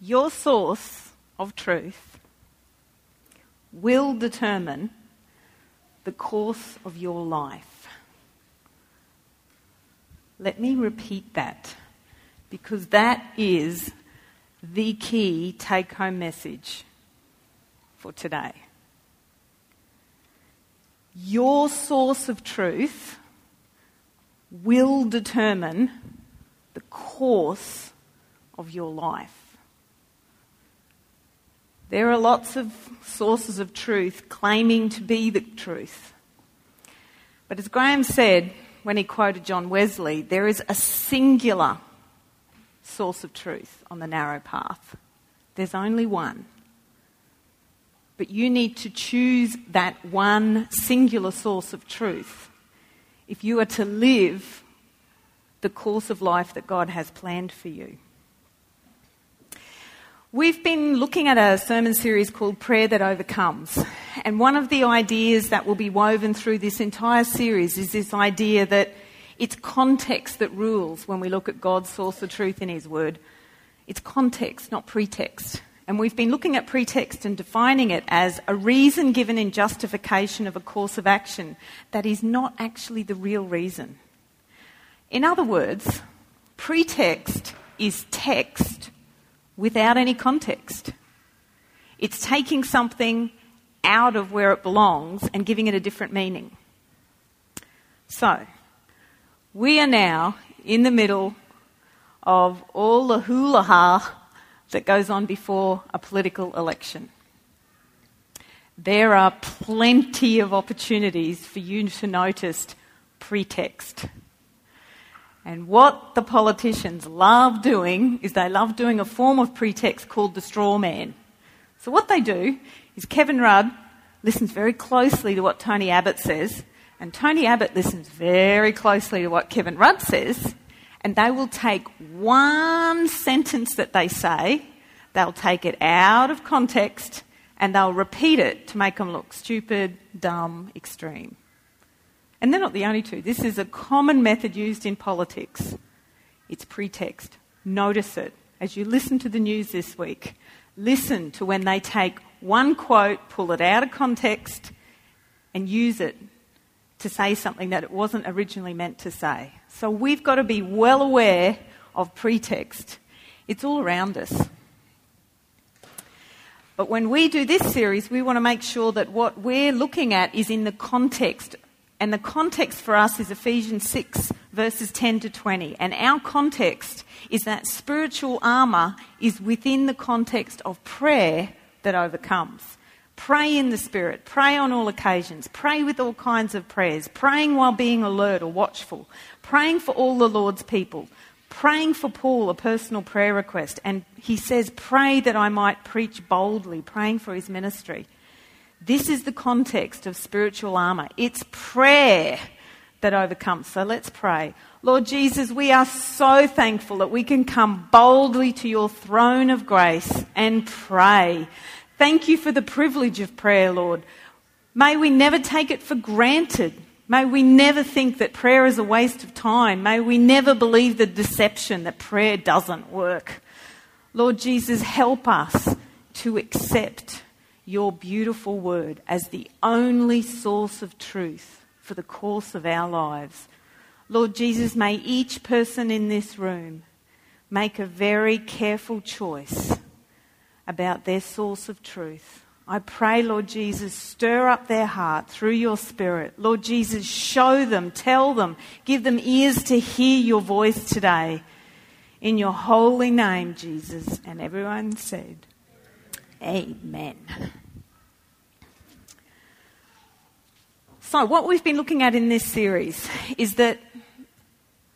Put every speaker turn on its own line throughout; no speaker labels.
Your source of truth will determine the course of your life. Let me repeat that because that is the key take home message for today. Your source of truth will determine the course of your life. There are lots of sources of truth claiming to be the truth. But as Graham said when he quoted John Wesley, there is a singular source of truth on the narrow path. There's only one. But you need to choose that one singular source of truth if you are to live the course of life that God has planned for you. We've been looking at a sermon series called Prayer That Overcomes. And one of the ideas that will be woven through this entire series is this idea that it's context that rules when we look at God's source of truth in His Word. It's context, not pretext. And we've been looking at pretext and defining it as a reason given in justification of a course of action that is not actually the real reason. In other words, pretext is text without any context. It's taking something out of where it belongs and giving it a different meaning. So, we are now in the middle of all the hula ha that goes on before a political election. There are plenty of opportunities for you to notice pretext. And what the politicians love doing is they love doing a form of pretext called the straw man. So what they do is Kevin Rudd listens very closely to what Tony Abbott says, and Tony Abbott listens very closely to what Kevin Rudd says, and they will take one sentence that they say, they'll take it out of context, and they'll repeat it to make them look stupid, dumb, extreme. And they're not the only two. This is a common method used in politics. It's pretext. Notice it. As you listen to the news this week, listen to when they take one quote, pull it out of context, and use it to say something that it wasn't originally meant to say. So we've got to be well aware of pretext. It's all around us. But when we do this series, we want to make sure that what we're looking at is in the context. And the context for us is Ephesians 6, verses 10 to 20. And our context is that spiritual armour is within the context of prayer that overcomes. Pray in the Spirit. Pray on all occasions. Pray with all kinds of prayers. Praying while being alert or watchful. Praying for all the Lord's people. Praying for Paul, a personal prayer request. And he says, Pray that I might preach boldly. Praying for his ministry. This is the context of spiritual armour. It's prayer that overcomes. So let's pray. Lord Jesus, we are so thankful that we can come boldly to your throne of grace and pray. Thank you for the privilege of prayer, Lord. May we never take it for granted. May we never think that prayer is a waste of time. May we never believe the deception that prayer doesn't work. Lord Jesus, help us to accept your beautiful word as the only source of truth for the course of our lives. Lord Jesus, may each person in this room make a very careful choice about their source of truth. I pray, Lord Jesus, stir up their heart through your Spirit. Lord Jesus, show them, tell them, give them ears to hear your voice today. In your holy name, Jesus. And everyone said, Amen. So, what we've been looking at in this series is that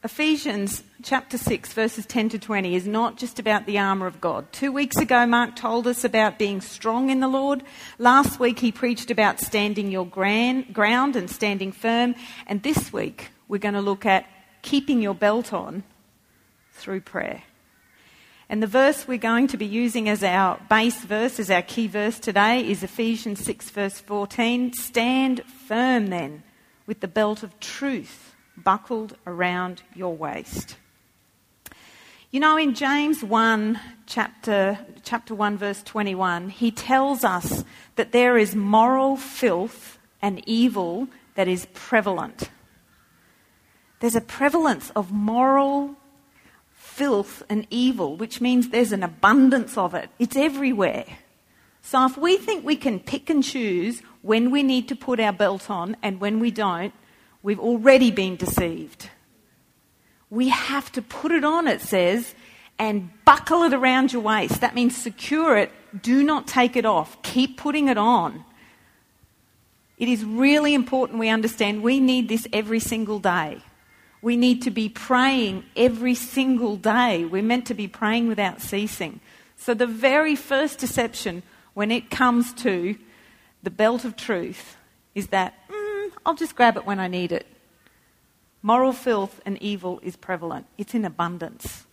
Ephesians chapter 6, verses 10 to 20, is not just about the armour of God. Two weeks ago, Mark told us about being strong in the Lord. Last week, he preached about standing your ground and standing firm. And this week, we're going to look at keeping your belt on through prayer. And the verse we're going to be using as our base verse, as our key verse today, is Ephesians 6, verse 14. Stand firm then with the belt of truth buckled around your waist. You know, in James 1, chapter, chapter 1, verse 21, he tells us that there is moral filth and evil that is prevalent. There's a prevalence of moral filth and evil, which means there's an abundance of it. It's everywhere. So if we think we can pick and choose when we need to put our belt on and when we don't, we've already been deceived. We have to put it on, it says, and buckle it around your waist. That means secure it. Do not take it off. Keep putting it on. It is really important we understand we need this every single day. We need to be praying every single day. We're meant to be praying without ceasing. So, the very first deception when it comes to the belt of truth is that mm, I'll just grab it when I need it. Moral filth and evil is prevalent, it's in abundance.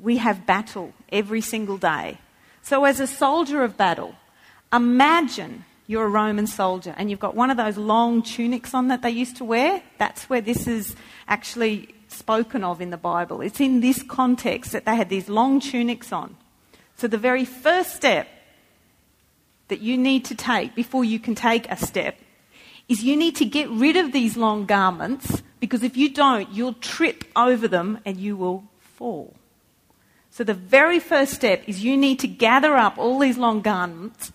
We have battle every single day. So, as a soldier of battle, imagine you're a Roman soldier and you've got one of those long tunics on that they used to wear. That's where this is actually spoken of in the Bible. It's in this context that they had these long tunics on. So, the very first step that you need to take before you can take a step is you need to get rid of these long garments because if you don't, you'll trip over them and you will fall. So, the very first step is you need to gather up all these long garments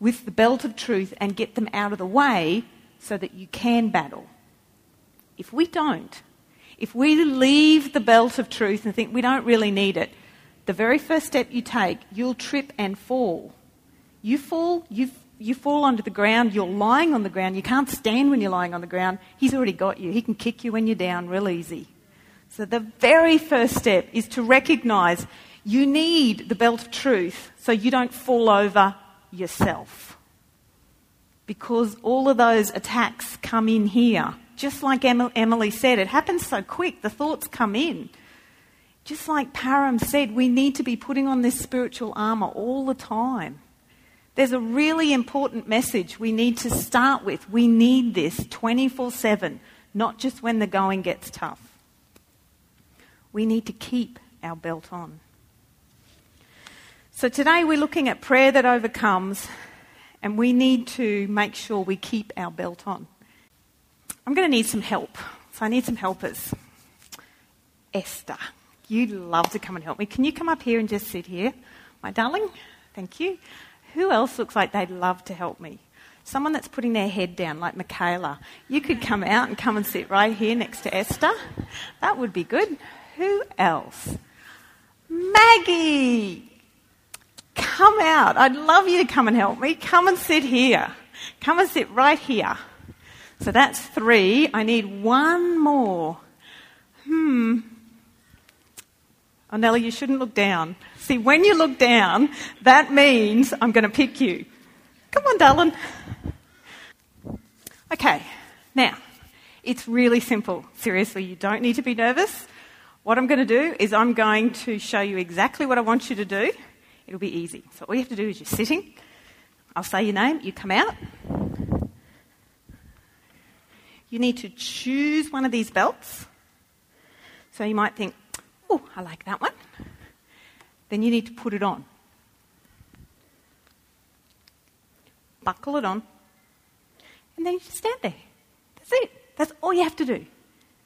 with the belt of truth and get them out of the way so that you can battle. If we don't, if we leave the belt of truth and think we don't really need it, the very first step you take, you'll trip and fall. You fall, you, you fall onto the ground, you're lying on the ground, you can't stand when you're lying on the ground. He's already got you. He can kick you when you're down real easy. So the very first step is to recognize you need the belt of truth so you don't fall over yourself. Because all of those attacks come in here. Just like Emily said, it happens so quick, the thoughts come in. Just like Param said, we need to be putting on this spiritual armour all the time. There's a really important message we need to start with. We need this 24 7, not just when the going gets tough. We need to keep our belt on. So today we're looking at prayer that overcomes, and we need to make sure we keep our belt on. I'm going to need some help. So I need some helpers. Esther, you'd love to come and help me. Can you come up here and just sit here, my darling? Thank you. Who else looks like they'd love to help me? Someone that's putting their head down, like Michaela. You could come out and come and sit right here next to Esther. That would be good. Who else? Maggie! Come out. I'd love you to come and help me. Come and sit here. Come and sit right here. So that's three. I need one more. Hmm. Oh, Nellie, you shouldn't look down. See, when you look down, that means I'm going to pick you. Come on, darling. Okay, now, it's really simple. Seriously, you don't need to be nervous. What I'm going to do is I'm going to show you exactly what I want you to do. It'll be easy. So all you have to do is you're sitting. I'll say your name. You come out. You need to choose one of these belts. So you might think, oh, I like that one. Then you need to put it on. Buckle it on. And then you just stand there. That's it. That's all you have to do.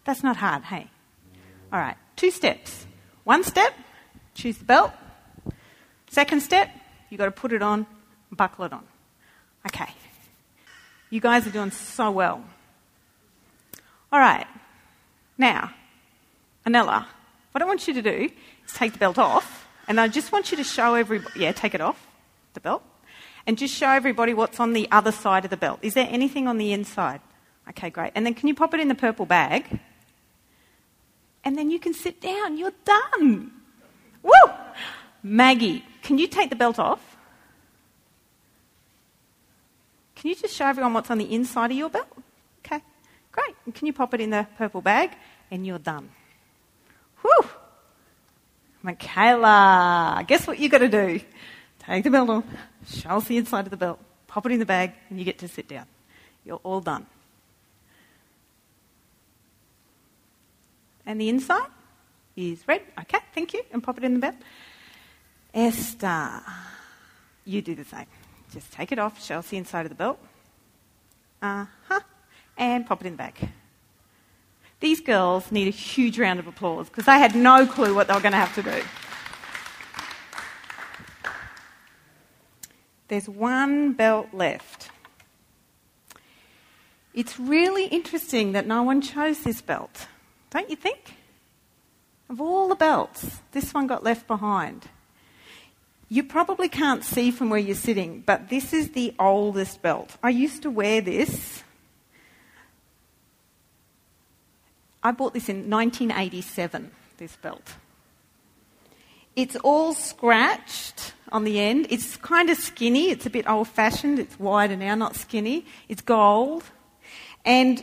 That's not hard, hey? All right, two steps. One step, choose the belt. Second step, you've got to put it on, buckle it on. Okay. You guys are doing so well. All right. Now, Anella, what I want you to do is take the belt off, and I just want you to show everybody, yeah, take it off, the belt, and just show everybody what's on the other side of the belt. Is there anything on the inside? Okay, great. And then can you pop it in the purple bag? And then you can sit down. You're done. Woo! Maggie, can you take the belt off? Can you just show everyone what's on the inside of your belt? Okay, great. And can you pop it in the purple bag? And you're done. Whew! Michaela, guess what you got to do? Take the belt off, show us the inside of the belt, pop it in the bag, and you get to sit down. You're all done. And the inside? is red. Okay, thank you. And pop it in the belt. Esther, you do the same. Just take it off, show us the inside of the belt. Uh huh. And pop it in the back. These girls need a huge round of applause because they had no clue what they were going to have to do. There's one belt left. It's really interesting that no one chose this belt, don't you think? Of all the belts, this one got left behind. You probably can't see from where you're sitting, but this is the oldest belt. I used to wear this. I bought this in 1987, this belt. It's all scratched on the end. It's kind of skinny. It's a bit old fashioned. It's wider now, not skinny. It's gold. And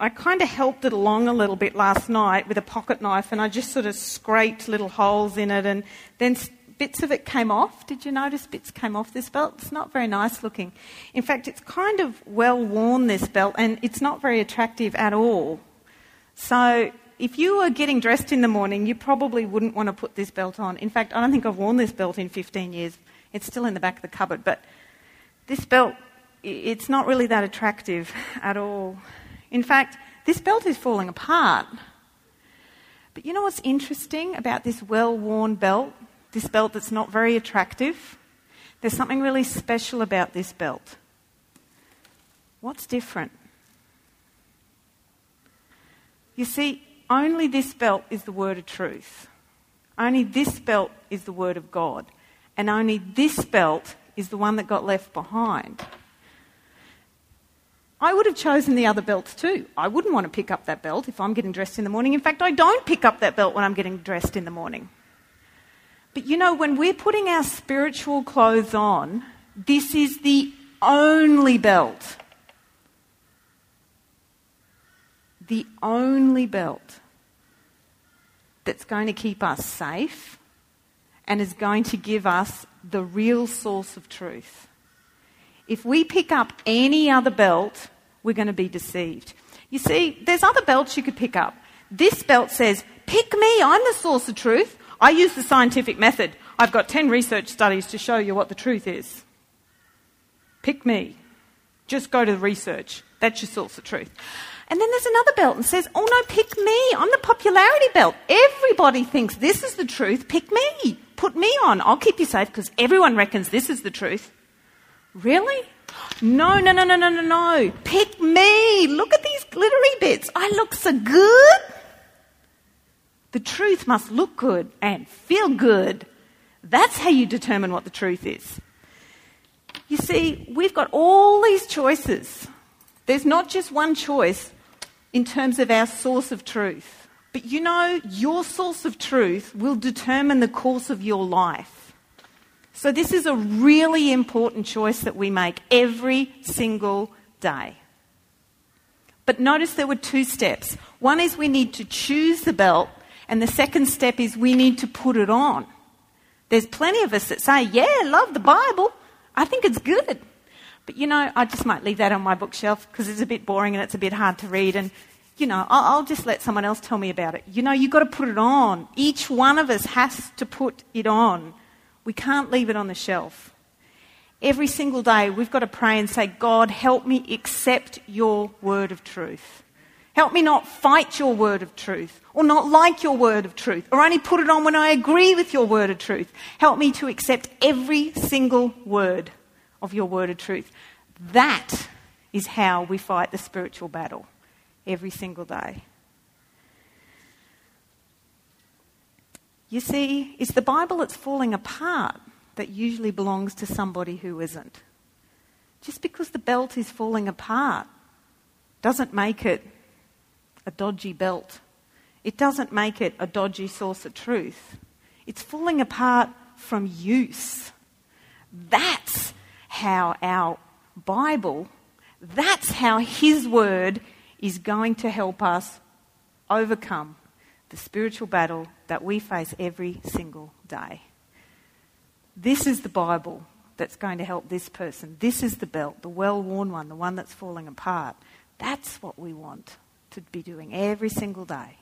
I kind of helped it along a little bit last night with a pocket knife and I just sort of scraped little holes in it and then bits of it came off. Did you notice bits came off this belt? It's not very nice looking. In fact, it's kind of well worn, this belt, and it's not very attractive at all. So if you were getting dressed in the morning, you probably wouldn't want to put this belt on. In fact, I don't think I've worn this belt in 15 years. It's still in the back of the cupboard. But this belt, it's not really that attractive at all. In fact, this belt is falling apart. But you know what's interesting about this well worn belt? This belt that's not very attractive? There's something really special about this belt. What's different? You see, only this belt is the word of truth. Only this belt is the word of God. And only this belt is the one that got left behind. I would have chosen the other belts too. I wouldn't want to pick up that belt if I'm getting dressed in the morning. In fact, I don't pick up that belt when I'm getting dressed in the morning. But you know, when we're putting our spiritual clothes on, this is the only belt the only belt that's going to keep us safe and is going to give us the real source of truth. If we pick up any other belt, we're going to be deceived. You see, there's other belts you could pick up. This belt says, Pick me, I'm the source of truth. I use the scientific method. I've got 10 research studies to show you what the truth is. Pick me. Just go to the research. That's your source of truth. And then there's another belt and says, Oh no, pick me. I'm the popularity belt. Everybody thinks this is the truth. Pick me. Put me on. I'll keep you safe because everyone reckons this is the truth. Really? No, no, no, no, no, no, no. Pick me. Look at these glittery bits. I look so good. The truth must look good and feel good. That's how you determine what the truth is. You see, we've got all these choices. There's not just one choice in terms of our source of truth. But you know, your source of truth will determine the course of your life. So, this is a really important choice that we make every single day. But notice there were two steps. One is we need to choose the belt, and the second step is we need to put it on. There's plenty of us that say, Yeah, love the Bible. I think it's good. But you know, I just might leave that on my bookshelf because it's a bit boring and it's a bit hard to read. And you know, I'll, I'll just let someone else tell me about it. You know, you've got to put it on. Each one of us has to put it on. We can't leave it on the shelf. Every single day, we've got to pray and say, God, help me accept your word of truth. Help me not fight your word of truth or not like your word of truth or only put it on when I agree with your word of truth. Help me to accept every single word of your word of truth. That is how we fight the spiritual battle every single day. You see, it's the Bible that's falling apart that usually belongs to somebody who isn't. Just because the belt is falling apart doesn't make it a dodgy belt. It doesn't make it a dodgy source of truth. It's falling apart from use. That's how our Bible, that's how His Word is going to help us overcome the spiritual battle that we face every single day. This is the Bible that's going to help this person. This is the belt, the well worn one, the one that's falling apart. That's what we want to be doing every single day.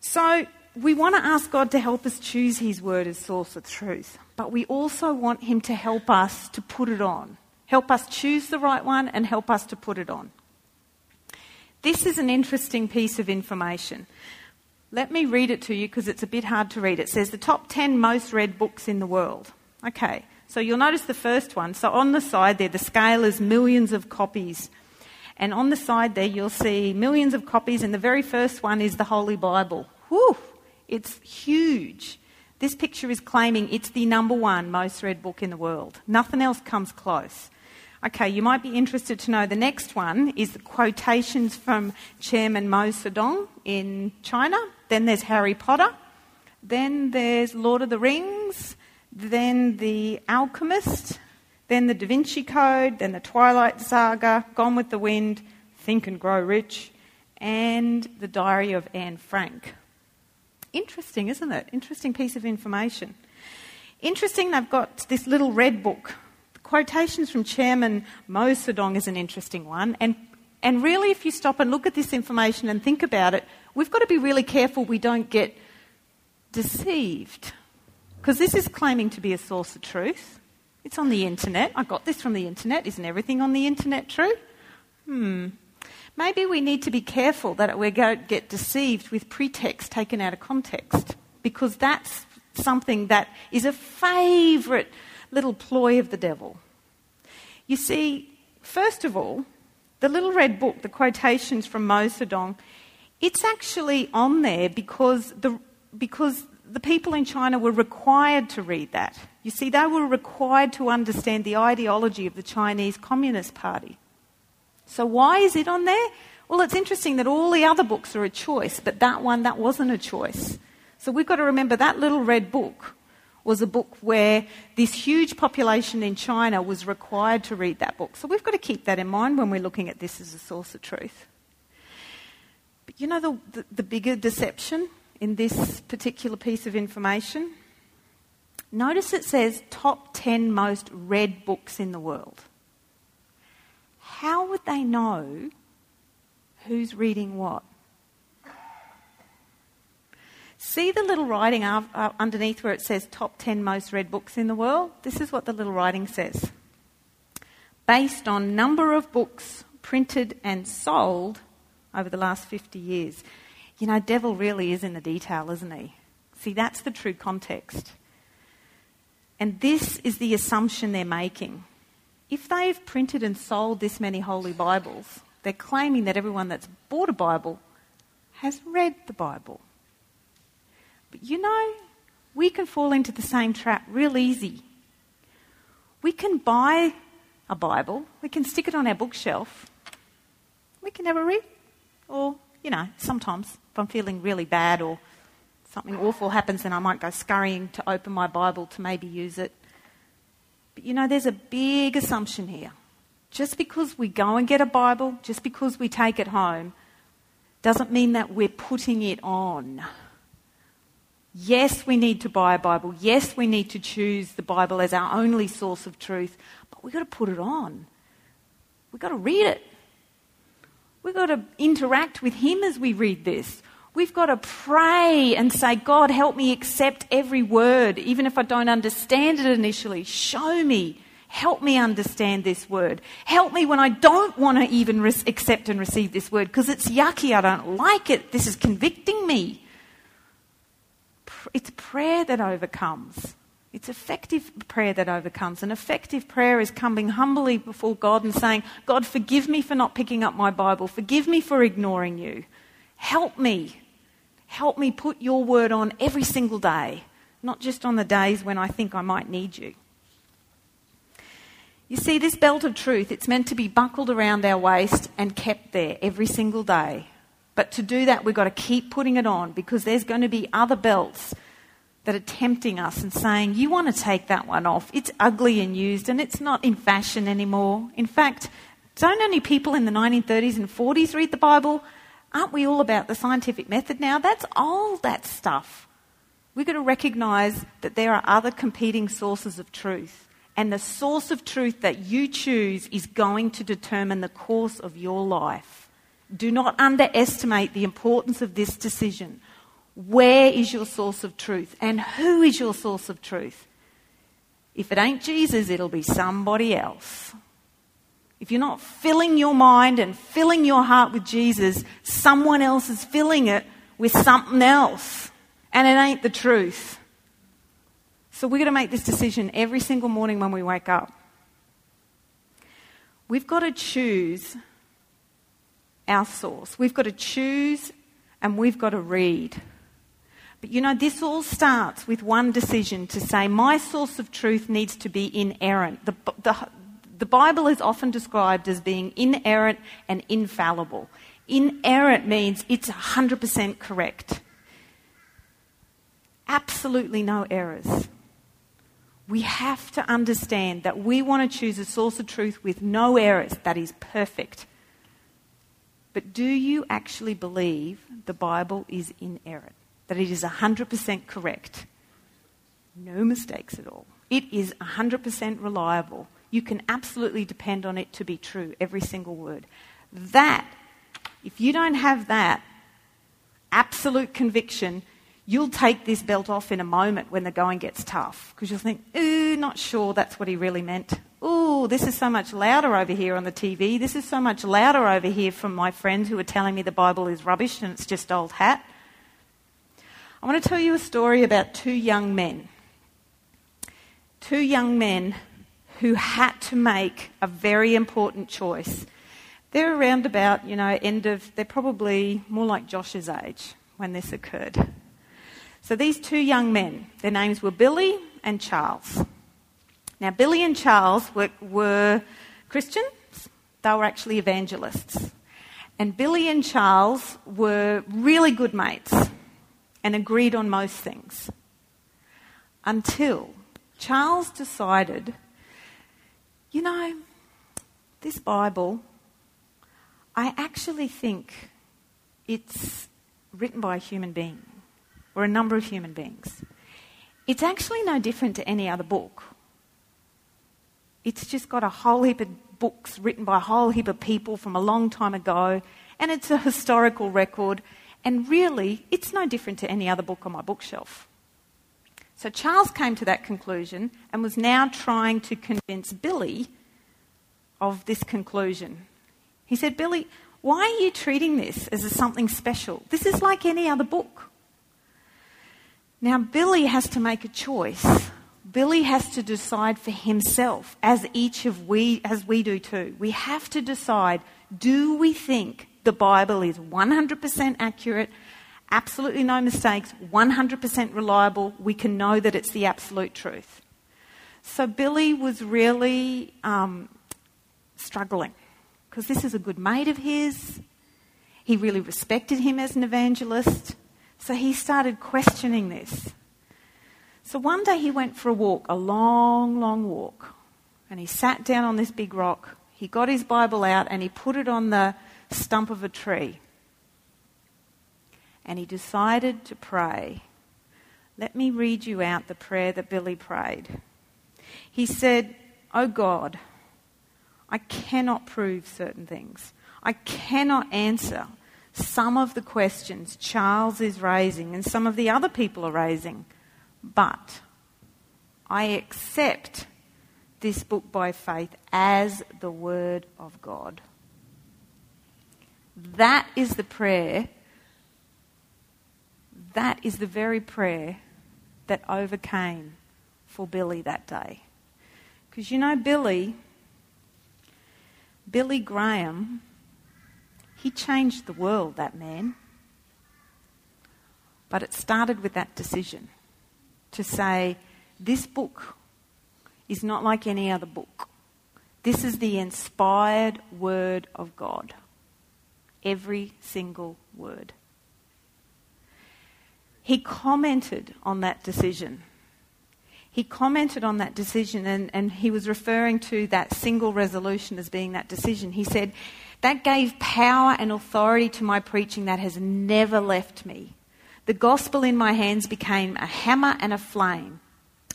So we want to ask God to help us choose His word as source of truth, but we also want Him to help us to put it on. Help us choose the right one and help us to put it on. This is an interesting piece of information. Let me read it to you because it's a bit hard to read. It says the top 10 most read books in the world. Okay, so you'll notice the first one. So on the side there, the scale is millions of copies. And on the side there, you'll see millions of copies, and the very first one is the Holy Bible. Whew, it's huge. This picture is claiming it's the number one most read book in the world. Nothing else comes close. Okay, you might be interested to know the next one is the quotations from Chairman Mao Zedong in China. Then there's Harry Potter. Then there's Lord of the Rings. Then The Alchemist. Then The Da Vinci Code. Then The Twilight Saga. Gone with the Wind. Think and Grow Rich. And The Diary of Anne Frank. Interesting, isn't it? Interesting piece of information. Interesting, they've got this little red book quotations from Chairman Mao Zedong is an interesting one. And, and really, if you stop and look at this information and think about it, we've got to be really careful we don't get deceived. Because this is claiming to be a source of truth. It's on the internet. I got this from the internet. Isn't everything on the internet true? Hmm. Maybe we need to be careful that we don't get deceived with pretext taken out of context. Because that's something that is a favourite little ploy of the devil. You see, first of all, the little red book, the quotations from Mao Zedong, it's actually on there because the, because the people in China were required to read that. You see, they were required to understand the ideology of the Chinese Communist Party. So, why is it on there? Well, it's interesting that all the other books are a choice, but that one, that wasn't a choice. So, we've got to remember that little red book was a book where this huge population in China was required to read that book. So we've got to keep that in mind when we're looking at this as a source of truth. But you know the, the, the bigger deception in this particular piece of information? Notice it says top 10 most read books in the world. How would they know who's reading what? See the little writing underneath where it says top 10 most read books in the world? This is what the little writing says. Based on number of books printed and sold over the last 50 years. You know, devil really is in the detail, isn't he? See, that's the true context. And this is the assumption they're making. If they've printed and sold this many holy Bibles, they're claiming that everyone that's bought a Bible has read the Bible. But you know, we can fall into the same trap real easy. We can buy a Bible, we can stick it on our bookshelf, we can never read. Or, you know, sometimes if I'm feeling really bad or something awful happens, then I might go scurrying to open my Bible to maybe use it. But you know, there's a big assumption here. Just because we go and get a Bible, just because we take it home, doesn't mean that we're putting it on. Yes, we need to buy a Bible. Yes, we need to choose the Bible as our only source of truth, but we've got to put it on. We've got to read it. We've got to interact with Him as we read this. We've got to pray and say, God, help me accept every word, even if I don't understand it initially. Show me. Help me understand this word. Help me when I don't want to even re- accept and receive this word because it's yucky. I don't like it. This is convicting me it's prayer that overcomes. It's effective prayer that overcomes. And effective prayer is coming humbly before God and saying, God, forgive me for not picking up my Bible. Forgive me for ignoring you. Help me. Help me put your word on every single day, not just on the days when I think I might need you. You see, this belt of truth, it's meant to be buckled around our waist and kept there every single day. But to do that, we've got to keep putting it on because there's going to be other belts that are tempting us and saying, You want to take that one off. It's ugly and used and it's not in fashion anymore. In fact, don't only people in the 1930s and 40s read the Bible? Aren't we all about the scientific method now? That's old, that stuff. We've got to recognize that there are other competing sources of truth. And the source of truth that you choose is going to determine the course of your life. Do not underestimate the importance of this decision. Where is your source of truth? And who is your source of truth? If it ain't Jesus, it'll be somebody else. If you're not filling your mind and filling your heart with Jesus, someone else is filling it with something else. And it ain't the truth. So we're going to make this decision every single morning when we wake up. We've got to choose our source. We've got to choose and we've got to read. But you know, this all starts with one decision to say, my source of truth needs to be inerrant. The, the, the Bible is often described as being inerrant and infallible. Inerrant means it's 100% correct. Absolutely no errors. We have to understand that we want to choose a source of truth with no errors that is perfect. But do you actually believe the Bible is inerrant? That it is 100% correct? No mistakes at all. It is 100% reliable. You can absolutely depend on it to be true, every single word. That, if you don't have that absolute conviction, you'll take this belt off in a moment when the going gets tough because you'll think, ooh, not sure that's what he really meant. Ooh, this is so much louder over here on the TV. This is so much louder over here from my friends who are telling me the Bible is rubbish and it's just old hat. I want to tell you a story about two young men. Two young men who had to make a very important choice. They're around about, you know, end of, they're probably more like Josh's age when this occurred. So these two young men, their names were Billy and Charles. Now, Billy and Charles were, were Christians, they were actually evangelists. And Billy and Charles were really good mates and agreed on most things. Until Charles decided you know, this Bible, I actually think it's written by a human being or a number of human beings. It's actually no different to any other book. It's just got a whole heap of books written by a whole heap of people from a long time ago, and it's a historical record, and really, it's no different to any other book on my bookshelf. So Charles came to that conclusion and was now trying to convince Billy of this conclusion. He said, Billy, why are you treating this as something special? This is like any other book. Now, Billy has to make a choice. Billy has to decide for himself, as each of we, as we do too. We have to decide do we think the Bible is 100% accurate absolutely no mistakes, 100% reliable. We can know that it's the absolute truth. So Billy was really um, struggling because this is a good mate of his. He really respected him as an evangelist. So he started questioning this. So one day he went for a walk, a long, long walk. And he sat down on this big rock. He got his Bible out and he put it on the stump of a tree and he decided to pray. Let me read you out the prayer that Billy prayed. He said, Oh God, I cannot prove certain things. I cannot answer some of the questions Charles is raising and some of the other people are raising. But I accept this book by faith as the Word of God. That is the prayer that is the very prayer that overcame for Billy that day. Because you know, Billy, Billy Graham, he changed the world, that man. But it started with that decision to say, this book is not like any other book. This is the inspired word of God. Every single word. He commented on that decision. He commented on that decision and, and he was referring to that single resolution as being that decision. He said, That gave power and authority to my preaching that has never left me. The gospel in my hands became a hammer and a flame.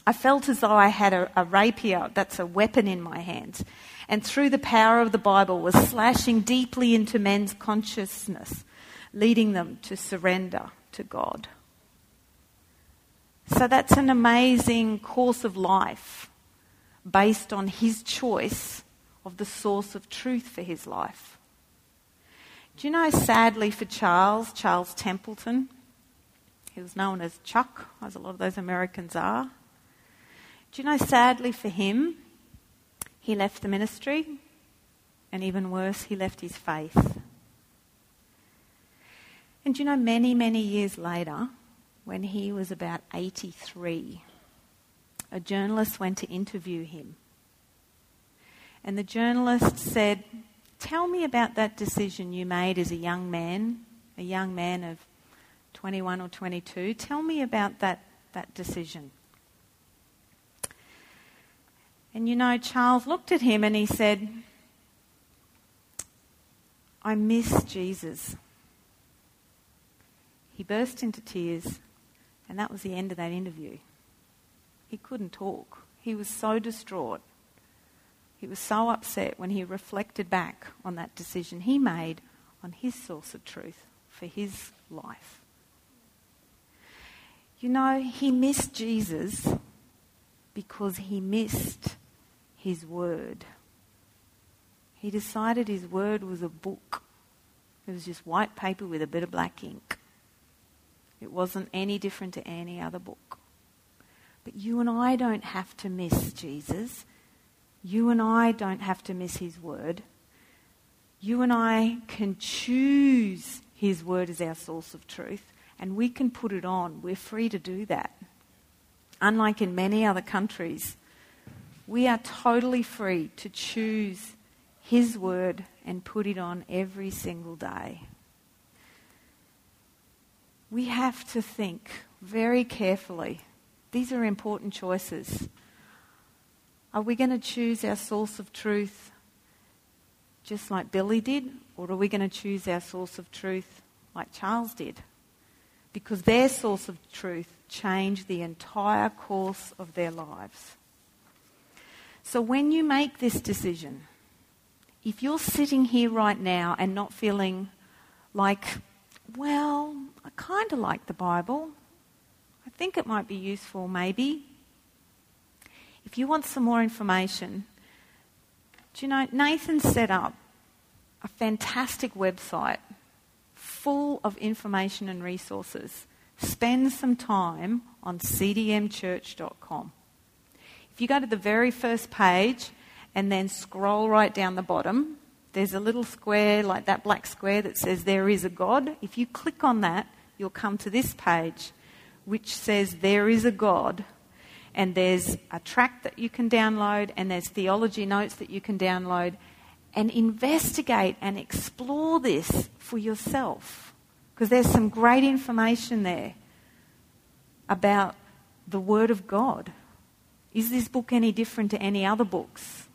I felt as though I had a, a, rapier, that's a weapon in my hands, and through the power of the Bible was slashing deeply into men's consciousness, leading them to surrender to God. So that's an amazing course of life based on his choice of the source of truth for his life. Do you know, sadly for Charles, Charles Templeton, he was known as Chuck, as a lot of those Americans are. Do you know, sadly for him, he left the ministry, and even worse, he left his faith. And do you know, many, many years later, when he was about 83, a journalist went to interview him. And the journalist said, Tell me about that decision you made as a young man, a young man of 21 or 22. Tell me about that, that decision. And you know, Charles looked at him and he said, I miss Jesus. He burst into tears, and that was the end of that interview. He couldn't talk. He was so distraught. He was so upset when he reflected back on that decision he made on his source of truth for his life. You know, he missed Jesus because he missed his word. He decided his word was a book. It was just white paper with a bit of black ink. It wasn't any different to any other book. But you and I don't have to miss Jesus you and I don't have to miss His word. You and I can choose His word as our source of truth, and we can put it on. We're free to do that. Unlike in many other countries, we are totally free to choose His word and put it on every single day. We have to think very carefully. These are important choices. Are we going to choose our source of truth just like Billy did, or are we going to choose our source of truth like Charles did? Because their source of truth changed the entire course of their lives. So when you make this decision, if you're sitting here right now and not feeling like, well, I kind of like the Bible, I think it might be useful maybe, if you want some more information, do you know, Nathan set up a fantastic website full of information and resources. Spend some time on cdmchurch.com. If you go to the very first page and then scroll right down the bottom, there's a little square, like that black square, that says There is a God. If you click on that, you'll come to this page, which says There is a God and there's a track that you can download, and there's theology notes that you can download, and investigate and explore this for yourself. Because there's some great information there about the Word of God. Is this book any different to any other books?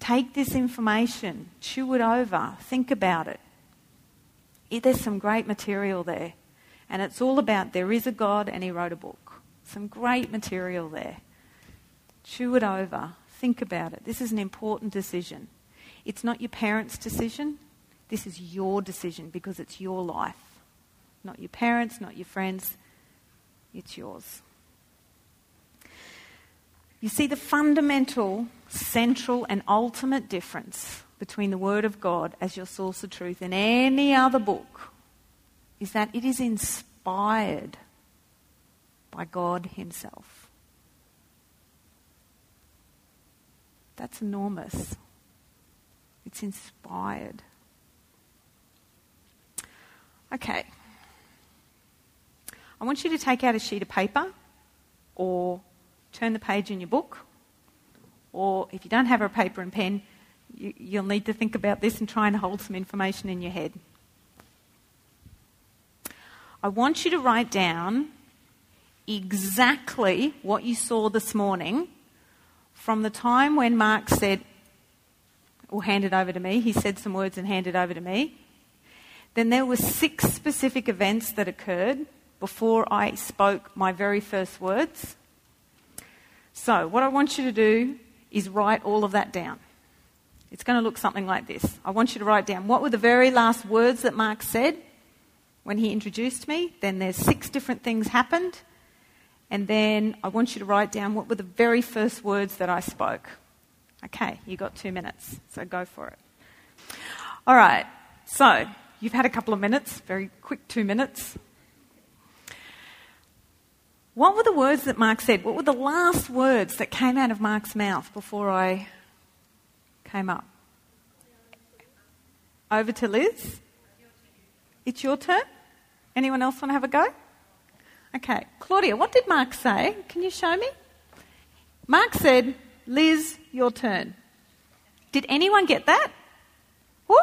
Take this information, chew it over, think about it. There's some great material there. And it's all about there is a God and He wrote a book. Some great material there. Chew it over. Think about it. This is an important decision. It's not your parents' decision. This is your decision because it's your life. Not your parents, not your friends. It's yours. You see, the fundamental, central, and ultimate difference between the Word of God as your source of truth and any other book is that it is inspired by God Himself. That's enormous. It's inspired. Okay. I want you to take out a sheet of paper or turn the page in your book. Or if you don't have a paper and pen, you, will need to think about this and try and hold some information in your head. I want you to write down exactly what you saw this morning from the time when Mark said, or handed over to me, he said some words and handed over to me. Then there were six specific events that occurred before I spoke my very first words. So, what I want you to do is write all of that down. It's going to look something like this. I want you to write down what were the very last words that Mark said when he introduced me. Then there's six different things happened. And then I want you to write down what were the very first words that I spoke. Okay, you got two minutes, so go for it. All right, so you've had a couple of minutes, very quick two minutes. What were the words that Mark said? What were the last words that came out of Mark's mouth before I came up? Over to Liz. It's your turn. Anyone else want to have a go? Okay. Claudia, what did Mark say? Can you show me? Mark said, Liz, your turn. Did anyone get that? Woo!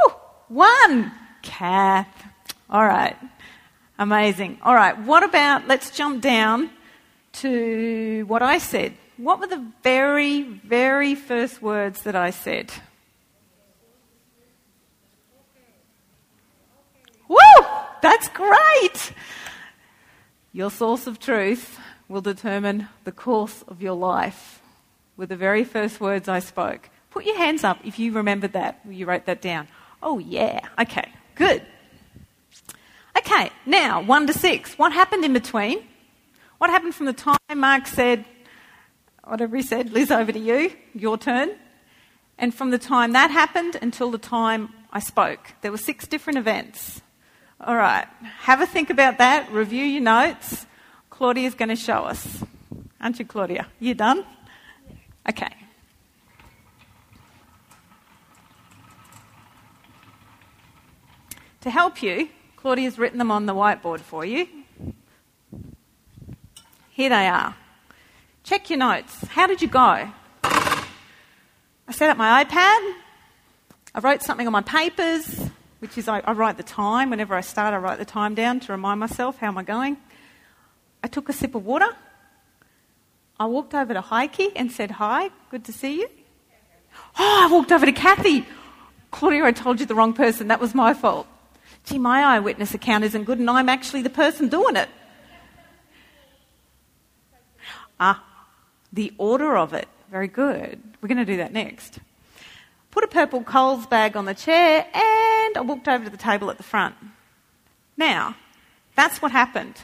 One! Kath. All right. Amazing. All right. What about, let's jump down to what I said. What were the very, very first words that I said? Woo! That's great! Your source of truth will determine the course of your life. Were the very first words I spoke. Put your hands up if you remembered that. You wrote that down. Oh, yeah. Okay, good. Okay, now, one to six. What happened in between? What happened from the time Mark said, whatever he said, Liz, over to you, your turn? And from the time that happened until the time I spoke, there were six different events. All right, have a think about that, review your notes. Claudia's going to show us. Aren't you, Claudia? You done? Okay. To help you, Claudia's written them on the whiteboard for you. Here they are. Check your notes. How did you go? I set up my iPad. I wrote something on my papers, which is I, I, write the time. Whenever I start, I write the time down to remind myself how am I going. I took a sip of water. I walked over to Heike and said, Hi, good to see you. Oh, I walked over to Kathy. Claudia, I told you the wrong person. That was my fault. Gee, my eyewitness account isn't good, and I'm actually the person doing it. Ah, the order of it. Very good. We're going to do that next. Put a purple Coles bag on the chair and I walked over to the table at the front. Now, that's what happened.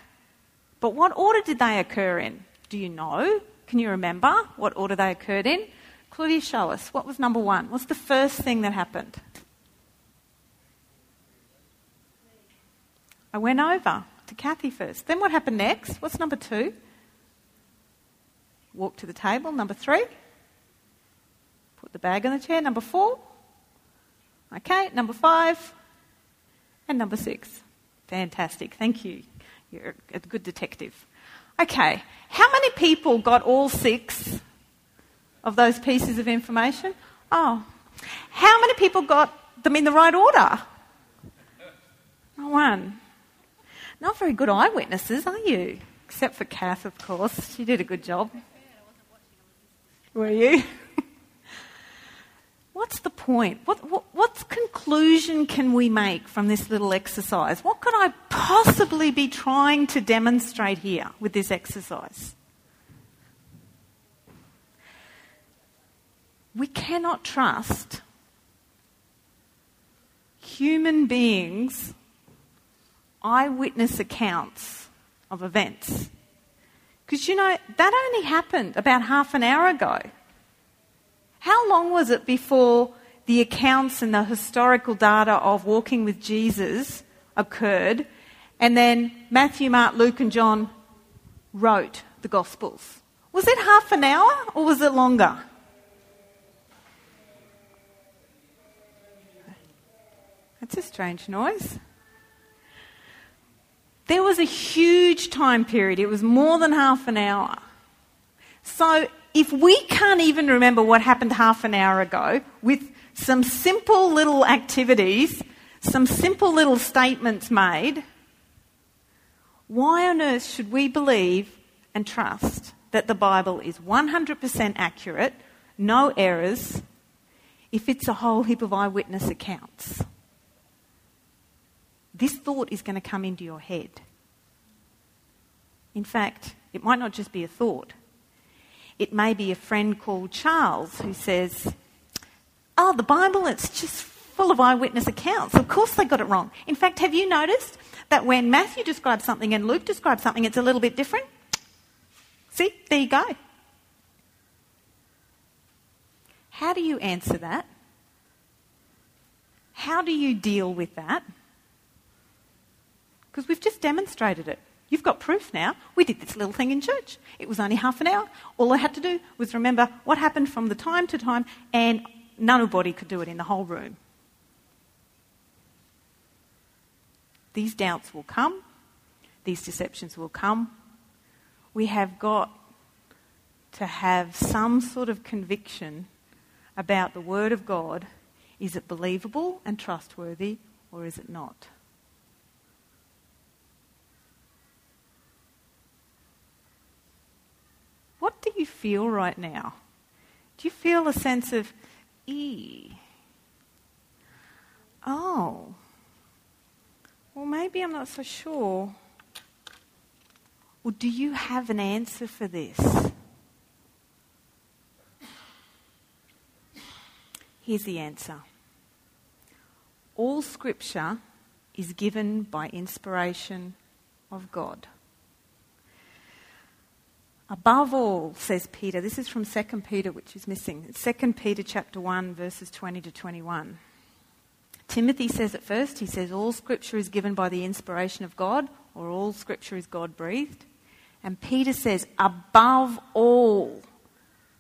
But what order did they occur in? Do you know? Can you remember what order they occurred in? Claudia, show us. What was number one? What's the first thing that happened? I went over to Kathy first. Then what happened next? What's number two? Walk to the table. Number three. Put the bag on the chair. Number four. Okay, number five. And number six. Fantastic. Thank you. You're a good detective. Okay, how many people got all six of those pieces of information? Oh, how many people got them in the right order? No one. Not very good eyewitnesses, are you? Except for Kath, of course. She did a good job. Were you? What's the point? What, what, what conclusion can we make from this little exercise? What could I possibly be trying to demonstrate here with this exercise? We cannot trust human beings' eyewitness accounts of events because you know, that only happened about half an hour ago. How long was it before the accounts and the historical data of walking with Jesus occurred, and then Matthew, Mark, Luke, and John wrote the Gospels? Was it half an hour or was it longer? That's a strange noise. There was a huge time period. It was more than half an hour. So if we can't even remember what happened half an hour ago with some simple little activities, some simple little statements made, why on earth should we believe and trust that the Bible is 100% accurate, no errors, if it's a whole heap of eyewitness accounts? this thought is going to come into your head. In fact, it might not just be a thought. It may be a friend called Charles who says, Oh, the Bible, it's just full of eyewitness accounts. Of course they got it wrong. In fact, have you noticed that when Matthew describes something and Luke describes something, it's a little bit different? See, there you go. How do you answer that? How do you deal with that? Because we've just demonstrated it. You've got proof now. We did this little thing in church. It was only half an hour. All I had to do was remember what happened from the time to time, and nobody could do it in the whole room. These doubts will come, these deceptions will come. We have got to have some sort of conviction about the Word of God. Is it believable and trustworthy, or is it not? What do you feel right now? Do you feel a sense of, e? Oh, well, maybe I'm not so sure. Or do you have an answer for this? Here's the answer All scripture is given by inspiration of God. Above all, says Peter, this is from 2 Peter, which is missing. 2 Peter chapter 1, verses 20 to 21. Timothy says it first. He says, All scripture is given by the inspiration of God, or all scripture is God breathed. And Peter says, Above all,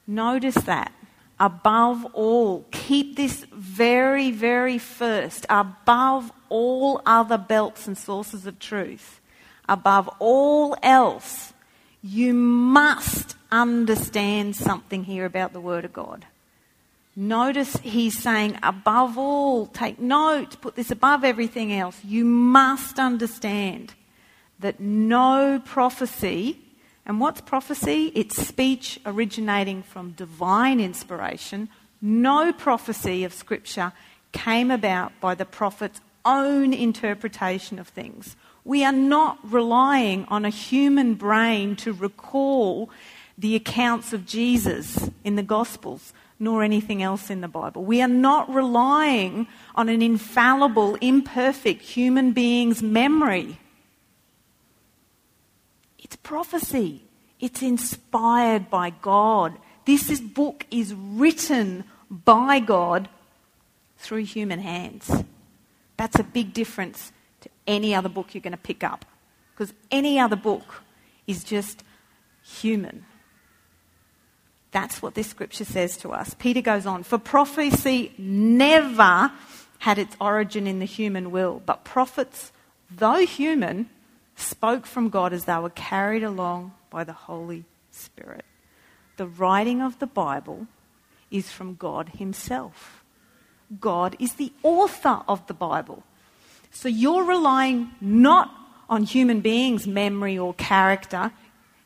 notice that. Above all, keep this very, very first. Above all other belts and sources of truth. Above all else, you must understand something here about the Word of God. Notice he's saying, above all, take note, put this above everything else. You must understand that no prophecy, and what's prophecy? It's speech originating from divine inspiration. No prophecy of Scripture came about by the prophet's own interpretation of things. We are not relying on a human brain to recall the accounts of Jesus in the Gospels nor anything else in the Bible. We are not relying on an infallible, imperfect human being's memory. It's prophecy. It's inspired by God. This is, book is written by God through human hands. That's a big difference any other book you're going to pick up. Because any other book is just human. That's what this scripture says to us. Peter goes on, for prophecy never had its origin in the human will, but prophets, though human, spoke from God as they were carried along by the Holy Spirit. The writing of the Bible is from God Himself. God is the author of the Bible. So you're relying not on human beings' memory or character,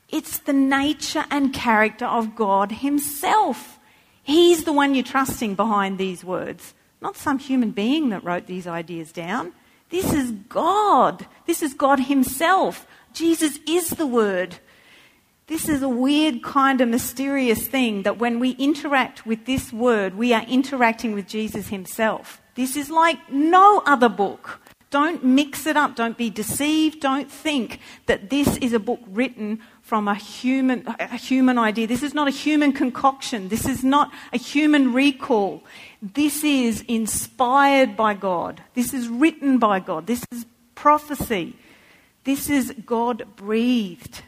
it's the nature and character of God Himself. He's the one you're trusting behind these words, not some human being that wrote these ideas down. This is God. This is God Himself. Jesus is the Word. This is a weird, kind of mysterious thing that when we interact with this Word, we are interacting with Jesus Himself. This is like no other book. Don't mix it up. Don't be deceived. Don't think that this is a book written from a human, a human idea. This is not a human concoction. This is not a human recall. This is inspired by God. This is written by God. This is prophecy. This is God breathed.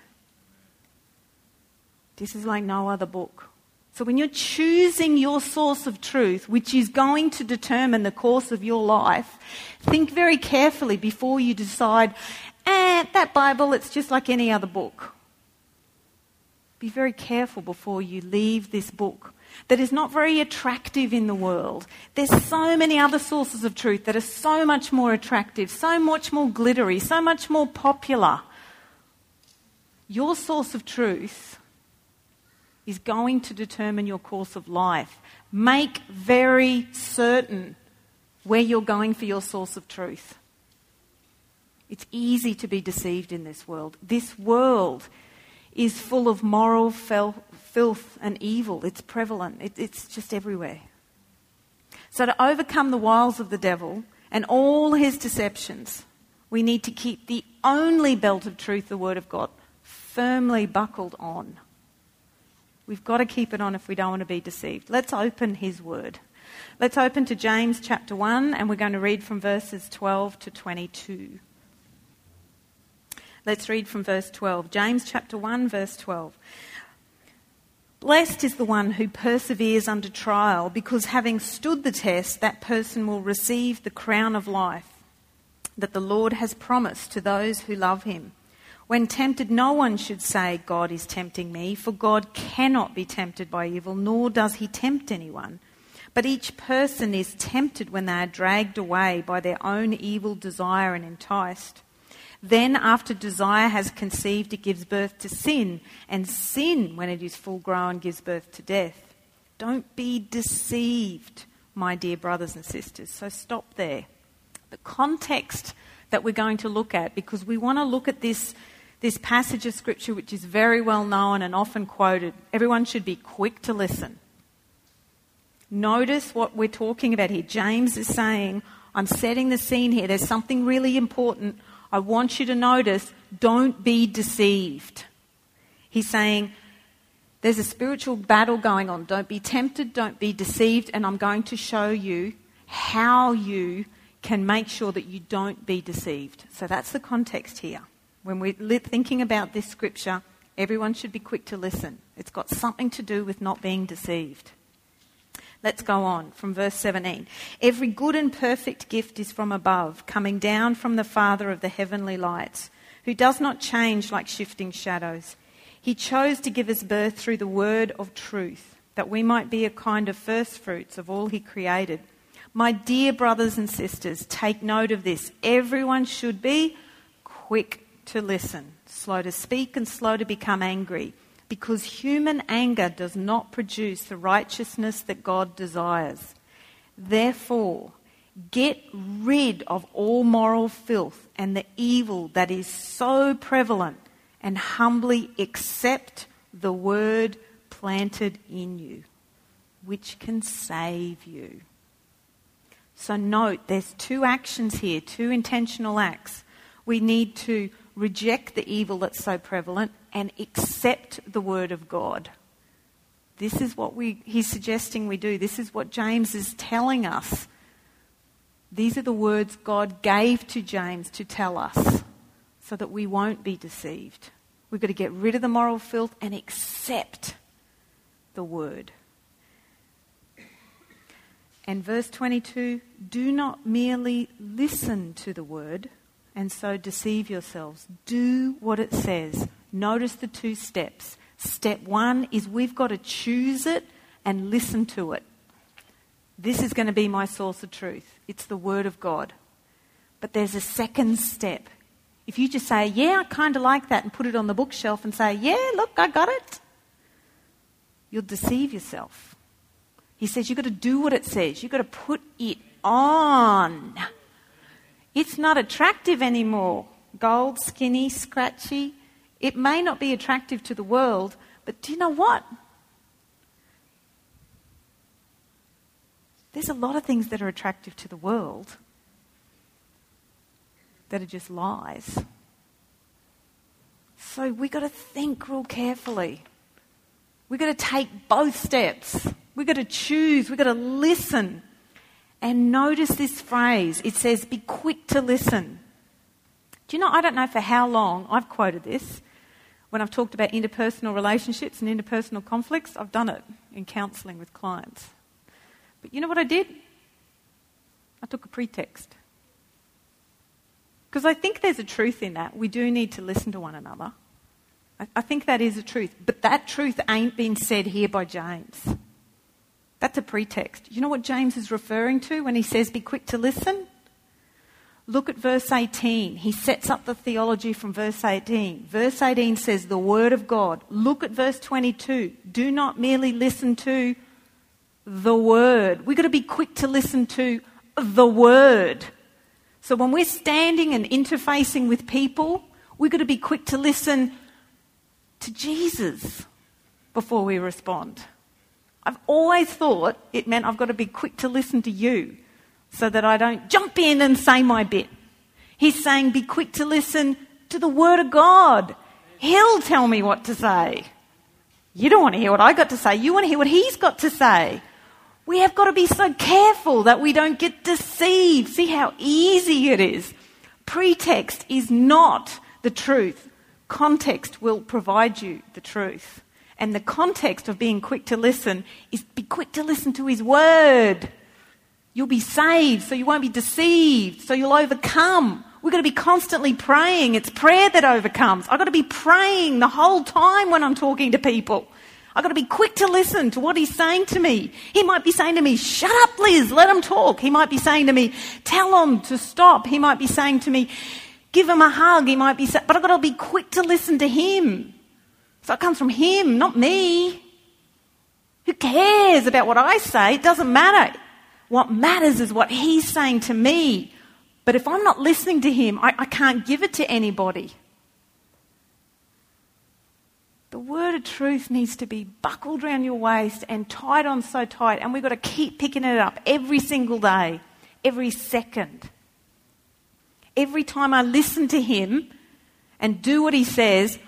This is like no other book. So when you're choosing your source of truth, which is going to determine the course of your life, think very carefully before you decide, eh, that Bible, it's just like any other book. Be very careful before you leave this book that is not very attractive in the world. There's so many other sources of truth that are so much more attractive, so much more glittery, so much more popular. Your source of truth is going to determine your course of life. Make very certain where you're going for your source of truth. It's easy to be deceived in this world. This world is full of moral filth and evil. It's prevalent, it, it's just everywhere. So, to overcome the wiles of the devil and all his deceptions, we need to keep the only belt of truth, the Word of God, firmly buckled on. We've got to keep it on if we don't want to be deceived. Let's open his word. Let's open to James chapter 1, and we're going to read from verses 12 to 22. Let's read from verse 12. James chapter 1, verse 12. Blessed is the one who perseveres under trial, because having stood the test, that person will receive the crown of life that the Lord has promised to those who love him. When tempted, no one should say, God is tempting me, for God cannot be tempted by evil, nor does he tempt anyone. But each person is tempted when they are dragged away by their own evil desire and enticed. Then, after desire has conceived, it gives birth to sin, and sin, when it is full grown, gives birth to death. Don't be deceived, my dear brothers and sisters. So stop there. The context that we're going to look at, because we want to look at this, this passage of Scripture which is very well known and often quoted. Everyone should be quick to listen. Notice what we're talking about here. James is saying, I'm setting the scene here. There's something really important I want you to notice don't be deceived. He's saying, there's a spiritual battle going on. Don't be tempted, don't be deceived, and I'm going to show you how you can make sure that you don't be deceived. So that's the context here. When we're thinking about this scripture, everyone should be quick to listen. It's got something to do with not being deceived. Let's go on from verse 17. Every good and perfect gift is from above, coming down from the Father of the heavenly lights, who does not change like shifting shadows. He chose to give us birth through the word of truth, that we might be a kind of first fruits of all he created. My dear brothers and sisters, take note of this. Everyone should be quick to listen, slow to speak, and slow to become angry because human anger does not produce the righteousness that God desires. Therefore, get rid of all moral filth and the evil that is so prevalent and humbly accept the word planted in you, which can save you. So, note there's two actions here, two intentional acts. We need to reject the evil that's so prevalent and accept the word of God. This is what we, he's suggesting we do. This is what James is telling us. These are the words God gave to James to tell us so that we won't be deceived. We've got to get rid of the moral filth and accept the word. And verse 22 do not merely listen to the word and so deceive yourselves. Do what it says. Notice the two steps. Step one is we've got to choose it and listen to it. This is going to be my source of truth. It's the Word of God. But there's a second step. If you just say, Yeah, I kind of like that, and put it on the bookshelf and say, Yeah, look, I got it, you'll deceive yourself. He says you've got to do what it says, you've got to put it on. It's not attractive anymore. Gold, skinny, scratchy. It may not be attractive to the world, but do you know what? There's a lot of things that are attractive to the world that are just lies. So we've got to think real carefully. We've got to take both steps. We've got to choose. We've got to listen. And notice this phrase it says, be quick to listen. Do you know, I don't know for how long I've quoted this when I've talked about interpersonal relationships and interpersonal conflicts. I've done it in counselling with clients. But you know what I did? I took a pretext. Because I think there's a truth in that. We do need to listen to one another. I, I think that is a truth. But that truth ain't been said here by James. That's a pretext. You know what James is referring to when he says, be quick to listen? Look at verse 18. He sets up the theology from verse 18. Verse 18 says, the Word of God. Look at verse 22. Do not merely listen to the Word. We've got to be quick to listen to the Word. So when we're standing and interfacing with people, we've got to be quick to listen to Jesus before we respond. I've always thought it meant I've got to be quick to listen to you so that I don't jump in and say my bit. He's saying, be quick to listen to the Word of God. He'll tell me what to say. You don't want to hear what I got to say. You want to hear what he's got to say. We have got to be so careful that we don't get deceived. See how easy it is. Pretext is not the truth. Context will provide you the truth. And the context of being quick to listen is be quick to listen to his word. You'll be saved, so you won't be deceived, so you'll overcome. We've got to be constantly praying. It's prayer that overcomes. I've got to be praying the whole time when I'm talking to people. I've got to be quick to listen to what he's saying to me. He might be saying to me, shut up, Liz, let him talk. He might be saying to me, tell him to stop. He might be saying to me, give him a hug. He might be saying, but I've got to be quick to listen to him. So it comes from him, not me. Who cares about what I say? It doesn't matter. What matters is what he's saying to me. But if I'm not listening to him, I, I can't give it to anybody. The word of truth needs to be buckled around your waist and tied on so tight, and we've got to keep picking it up every single day, every second. Every time I listen to him and do what he says,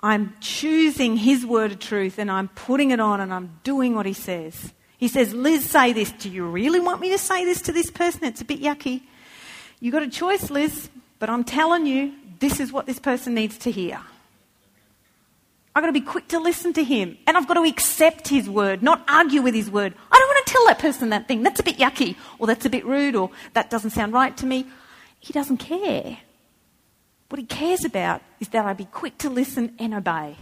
I'm choosing his word of truth and I'm putting it on and I'm doing what he says. He says, Liz, say this. Do you really want me to say this to this person? It's a bit yucky. You got a choice, Liz, but I'm telling you, this is what this person needs to hear. I've got to be quick to listen to him. And I've got to accept his word, not argue with his word. I don't want to tell that person that thing. That's a bit yucky, or that's a bit rude, or that doesn't sound right to me. He doesn't care. What he cares about is that I be quick to listen and obey.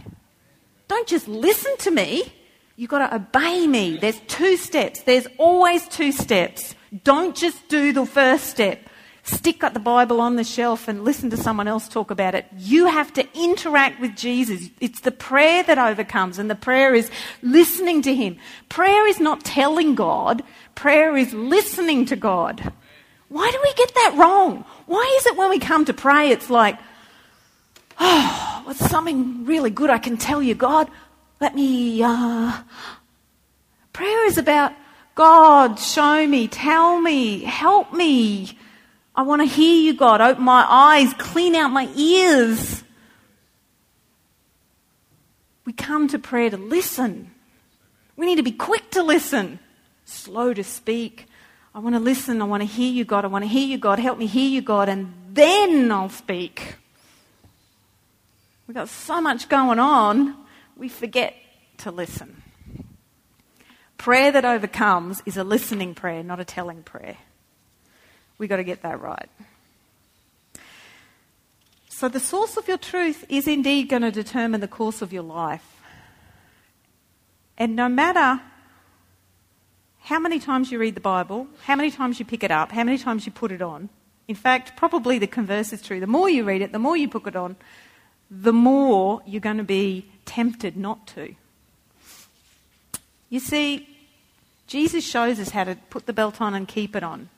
Don't just listen to me. You've got to obey me. There's two steps. There's always two steps. Don't just do the first step stick up the Bible on the shelf and listen to someone else talk about it. You have to interact with Jesus. It's the prayer that overcomes, and the prayer is listening to Him. Prayer is not telling God, prayer is listening to God. Why do we get that wrong? Why is it when we come to pray, it's like, oh, what's something really good I can tell you, God? Let me, uh, prayer is about, God, show me, tell me, help me. I want to hear you, God. Open my eyes, clean out my ears. We come to prayer to listen. We need to be quick to listen, slow to speak. I want to listen. I want to hear you, God. I want to hear you, God. Help me hear you, God, and then I'll speak. We've got so much going on, we forget to listen. Prayer that overcomes is a listening prayer, not a telling prayer. We've got to get that right. So, the source of your truth is indeed going to determine the course of your life. And no matter how many times you read the Bible, how many times you pick it up, how many times you put it on, in fact, probably the converse is true. The more you read it, the more you put it on, the more you're going to be tempted not to. You see, Jesus shows us how to put the belt on and keep it on.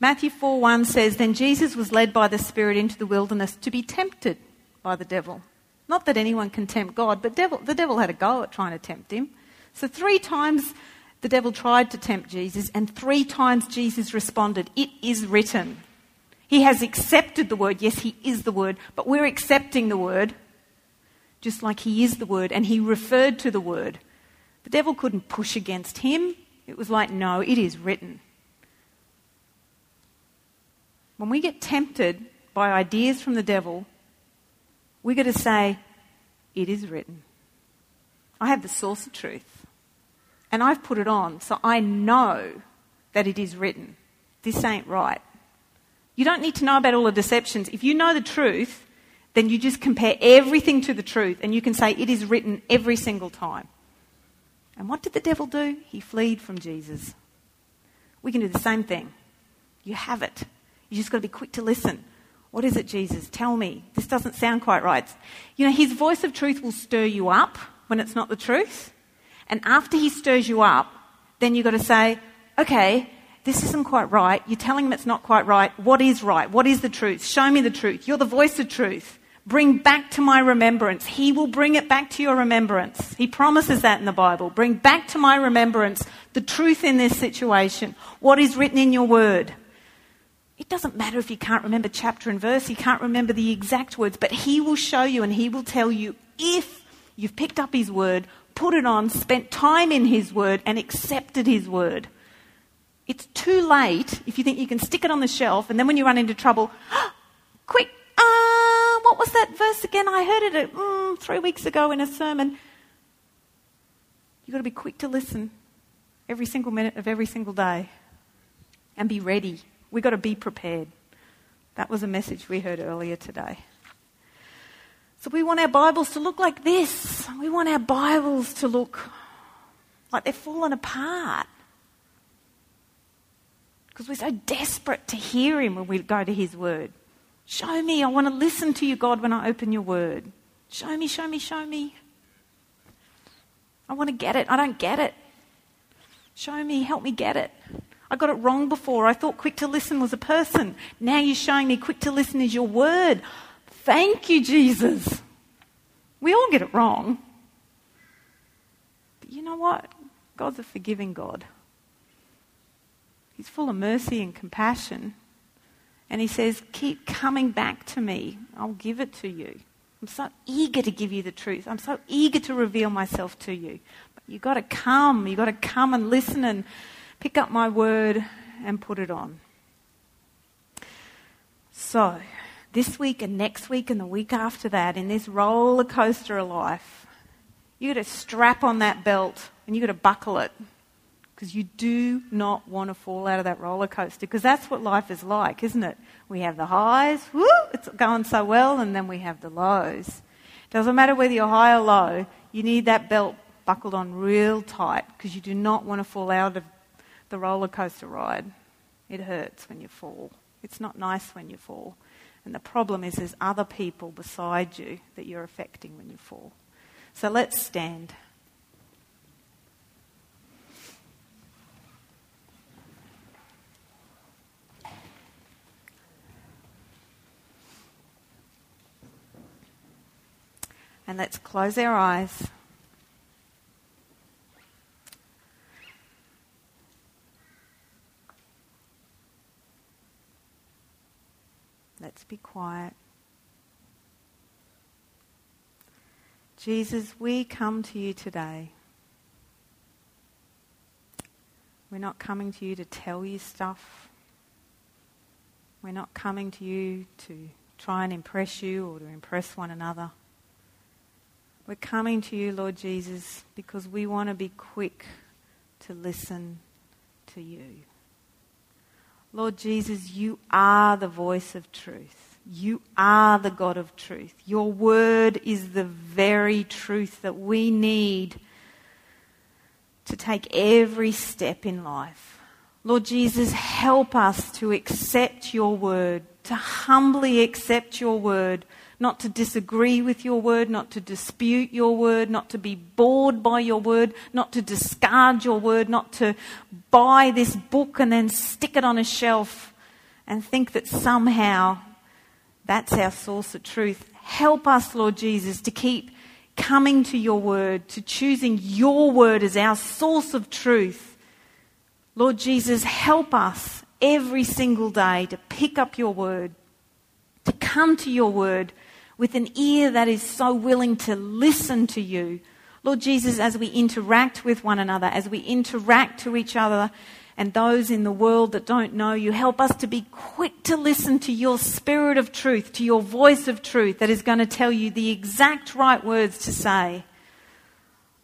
Matthew 4 1 says, Then Jesus was led by the Spirit into the wilderness to be tempted by the devil. Not that anyone can tempt God, but devil, the devil had a go at trying to tempt him. So three times the devil tried to tempt Jesus, and three times Jesus responded, It is written. He has accepted the word. Yes, he is the word, but we're accepting the word just like he is the word, and he referred to the word. The devil couldn't push against him. It was like, No, it is written. When we get tempted by ideas from the devil, we've got to say, It is written. I have the source of truth. And I've put it on, so I know that it is written. This ain't right. You don't need to know about all the deceptions. If you know the truth, then you just compare everything to the truth and you can say it is written every single time. And what did the devil do? He fled from Jesus. We can do the same thing. You have it. You just got to be quick to listen. What is it, Jesus? Tell me. This doesn't sound quite right. You know, his voice of truth will stir you up when it's not the truth. And after he stirs you up, then you've got to say, okay, this isn't quite right. You're telling him it's not quite right. What is right? What is the truth? Show me the truth. You're the voice of truth. Bring back to my remembrance. He will bring it back to your remembrance. He promises that in the Bible. Bring back to my remembrance the truth in this situation. What is written in your word. It doesn't matter if you can't remember chapter and verse, you can't remember the exact words, but He will show you and He will tell you if you've picked up His word, put it on, spent time in His Word, and accepted His Word. It's too late if you think you can stick it on the shelf, and then when you run into trouble, quick, what was that verse again? I heard it mm, three weeks ago in a sermon. You've got to be quick to listen every single minute of every single day and be ready. We've got to be prepared. That was a message we heard earlier today. So we want our Bibles to look like this. We want our Bibles to look like they're falling apart. Because we're so desperate to hear Him when we go to His Word. Show me. I want to listen to you, God, when I open your Word. Show me, show me, show me. I want to get it. I don't get it. Show me, help me get it. I got it wrong before. I thought quick to listen was a person. Now you're showing me quick to listen is your word. Thank you, Jesus. We all get it wrong. But you know what? God's a forgiving God. He's full of mercy and compassion. And He says, Keep coming back to me. I'll give it to you. I'm so eager to give you the truth. I'm so eager to reveal myself to you. But you've got to come. You've got to come and listen and pick up my word and put it on. So, this week and next week and the week after that, in this roller coaster of life, you've got to strap on that belt and you've got to buckle it because you do not want to fall out of that roller coaster because that's what life is like, isn't it? We have the highs, woo, it's going so well, and then we have the lows. Doesn't matter whether you're high or low, you need that belt buckled on real tight because you do not want to fall out of the roller coaster ride. It hurts when you fall. It's not nice when you fall. And the problem is there's other people beside you that you're affecting when you fall. So let's stand. And let's close our eyes. Let's be quiet. Jesus, we come to you today. We're not coming to you to tell you stuff. We're not coming to you to try and impress you or to impress one another. We're coming to you, Lord Jesus, because we want to be quick to listen to you. Lord Jesus, you are the voice of truth. You are the God of truth. Your word is the very truth that we need to take every step in life. Lord Jesus, help us to accept your word, to humbly accept your word not to disagree with your word, not to dispute your word, not to be bored by your word, not to discard your word, not to buy this book and then stick it on a shelf and think that somehow that's our source of truth. Help us, Lord Jesus, to keep coming to your word, to choosing your word as our source of truth. Lord Jesus, help us every single day to pick up your word, to come to your word with an ear that is so willing to listen to you. Lord Jesus, as we interact with one another, as we interact to each other and those in the world that don't know you, help us to be quick to listen to your spirit of truth, to your voice of truth that is going to tell you the exact right words to say.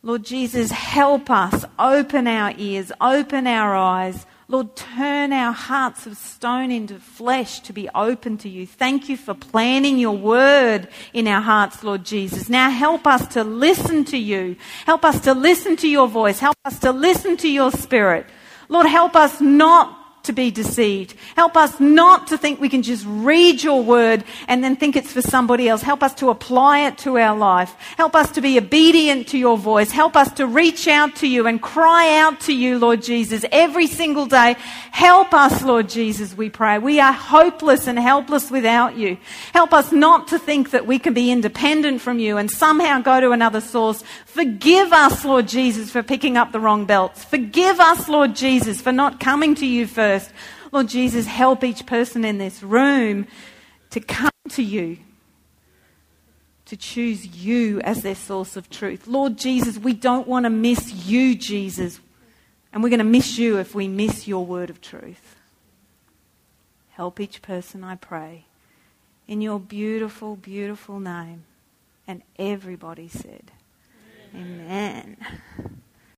Lord Jesus, help us open our ears, open our eyes, Lord, turn our hearts of stone into flesh to be open to you. Thank you for planting your word in our hearts, Lord Jesus. Now help us to listen to you. Help us to listen to your voice. Help us to listen to your spirit. Lord, help us not to be deceived. Help us not to think we can just read your word and then think it's for somebody else. Help us to apply it to our life. Help us to be obedient to your voice. Help us to reach out to you and cry out to you, Lord Jesus, every single day. Help us, Lord Jesus, we pray. We are hopeless and helpless without you. Help us not to think that we can be independent from you and somehow go to another source. Forgive us, Lord Jesus, for picking up the wrong belts. Forgive us, Lord Jesus, for not coming to you first first. Lord Jesus, help each person in this room to come to you. to choose you as their source of truth. Lord Jesus, we don't want to miss you, Jesus. And we're going to miss you if we miss your word of truth. Help each person, I pray, in your beautiful, beautiful name. And everybody said, Amen. Amen.